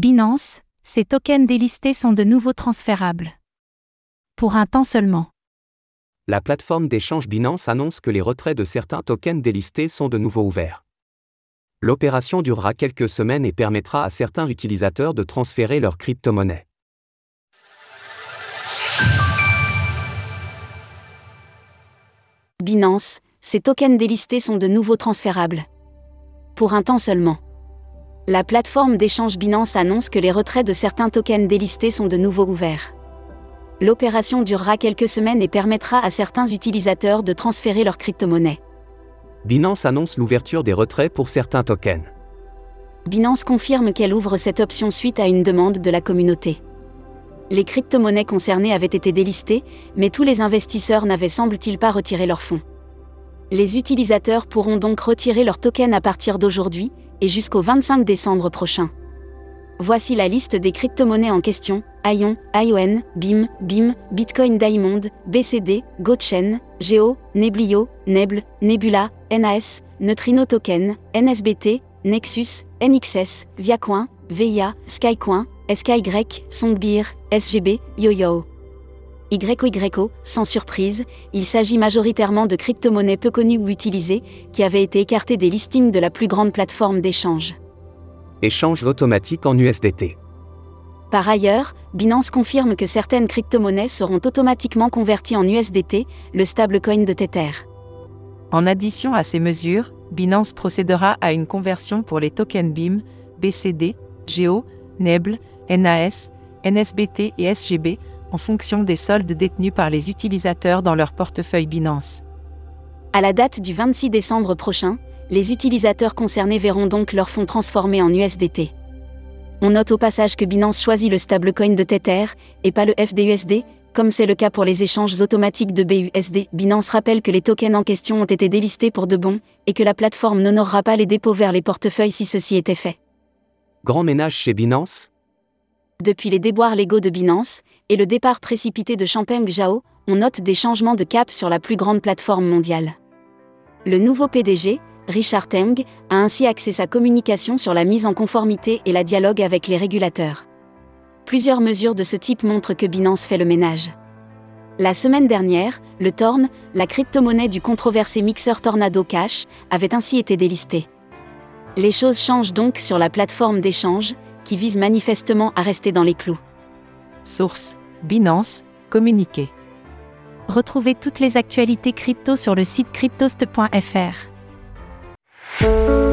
Binance, ces tokens délistés sont de nouveau transférables. Pour un temps seulement. La plateforme d'échange Binance annonce que les retraits de certains tokens délistés sont de nouveau ouverts. L'opération durera quelques semaines et permettra à certains utilisateurs de transférer leurs crypto-monnaies. Binance, ces tokens délistés sont de nouveau transférables. Pour un temps seulement. La plateforme d'échange Binance annonce que les retraits de certains tokens délistés sont de nouveau ouverts. L'opération durera quelques semaines et permettra à certains utilisateurs de transférer leurs crypto-monnaies. Binance annonce l'ouverture des retraits pour certains tokens. Binance confirme qu'elle ouvre cette option suite à une demande de la communauté. Les crypto-monnaies concernées avaient été délistées, mais tous les investisseurs n'avaient semble-t-il pas retiré leurs fonds. Les utilisateurs pourront donc retirer leurs tokens à partir d'aujourd'hui et jusqu'au 25 décembre prochain. Voici la liste des crypto-monnaies en question ION, ION, BIM, BIM, Bitcoin Diamond, BCD, GoChain, Geo, Neblio, Nebl, Nebula, NAS, Neutrino Token, NSBT, Nexus, NXS, Viacoin, VIA, Skycoin, SKY, Songbir, SGB, YoYo. YYO, sans surprise, il s'agit majoritairement de crypto-monnaies peu connues ou utilisées, qui avaient été écartées des listings de la plus grande plateforme d'échange. Échange automatique en USDT. Par ailleurs, Binance confirme que certaines crypto-monnaies seront automatiquement converties en USDT, le stablecoin de Tether. En addition à ces mesures, Binance procédera à une conversion pour les tokens BIM, BCD, GEO, NEBL, NAS, NSBT et SGB, en fonction des soldes détenus par les utilisateurs dans leur portefeuille Binance. À la date du 26 décembre prochain, les utilisateurs concernés verront donc leurs fonds transformés en USDT. On note au passage que Binance choisit le stablecoin de Tether, et pas le FDUSD, comme c'est le cas pour les échanges automatiques de BUSD. Binance rappelle que les tokens en question ont été délistés pour de bon, et que la plateforme n'honorera pas les dépôts vers les portefeuilles si ceci était fait. Grand ménage chez Binance Depuis les déboires légaux de Binance, et le départ précipité de Champeng Zhao, on note des changements de cap sur la plus grande plateforme mondiale. Le nouveau PDG, Richard Teng, a ainsi axé sa communication sur la mise en conformité et la dialogue avec les régulateurs. Plusieurs mesures de ce type montrent que Binance fait le ménage. La semaine dernière, le Torn, la crypto-monnaie du controversé mixeur Tornado Cash, avait ainsi été délisté. Les choses changent donc sur la plateforme d'échange, qui vise manifestement à rester dans les clous. Source Binance, communiqué. Retrouvez toutes les actualités crypto sur le site cryptost.fr. Thank you.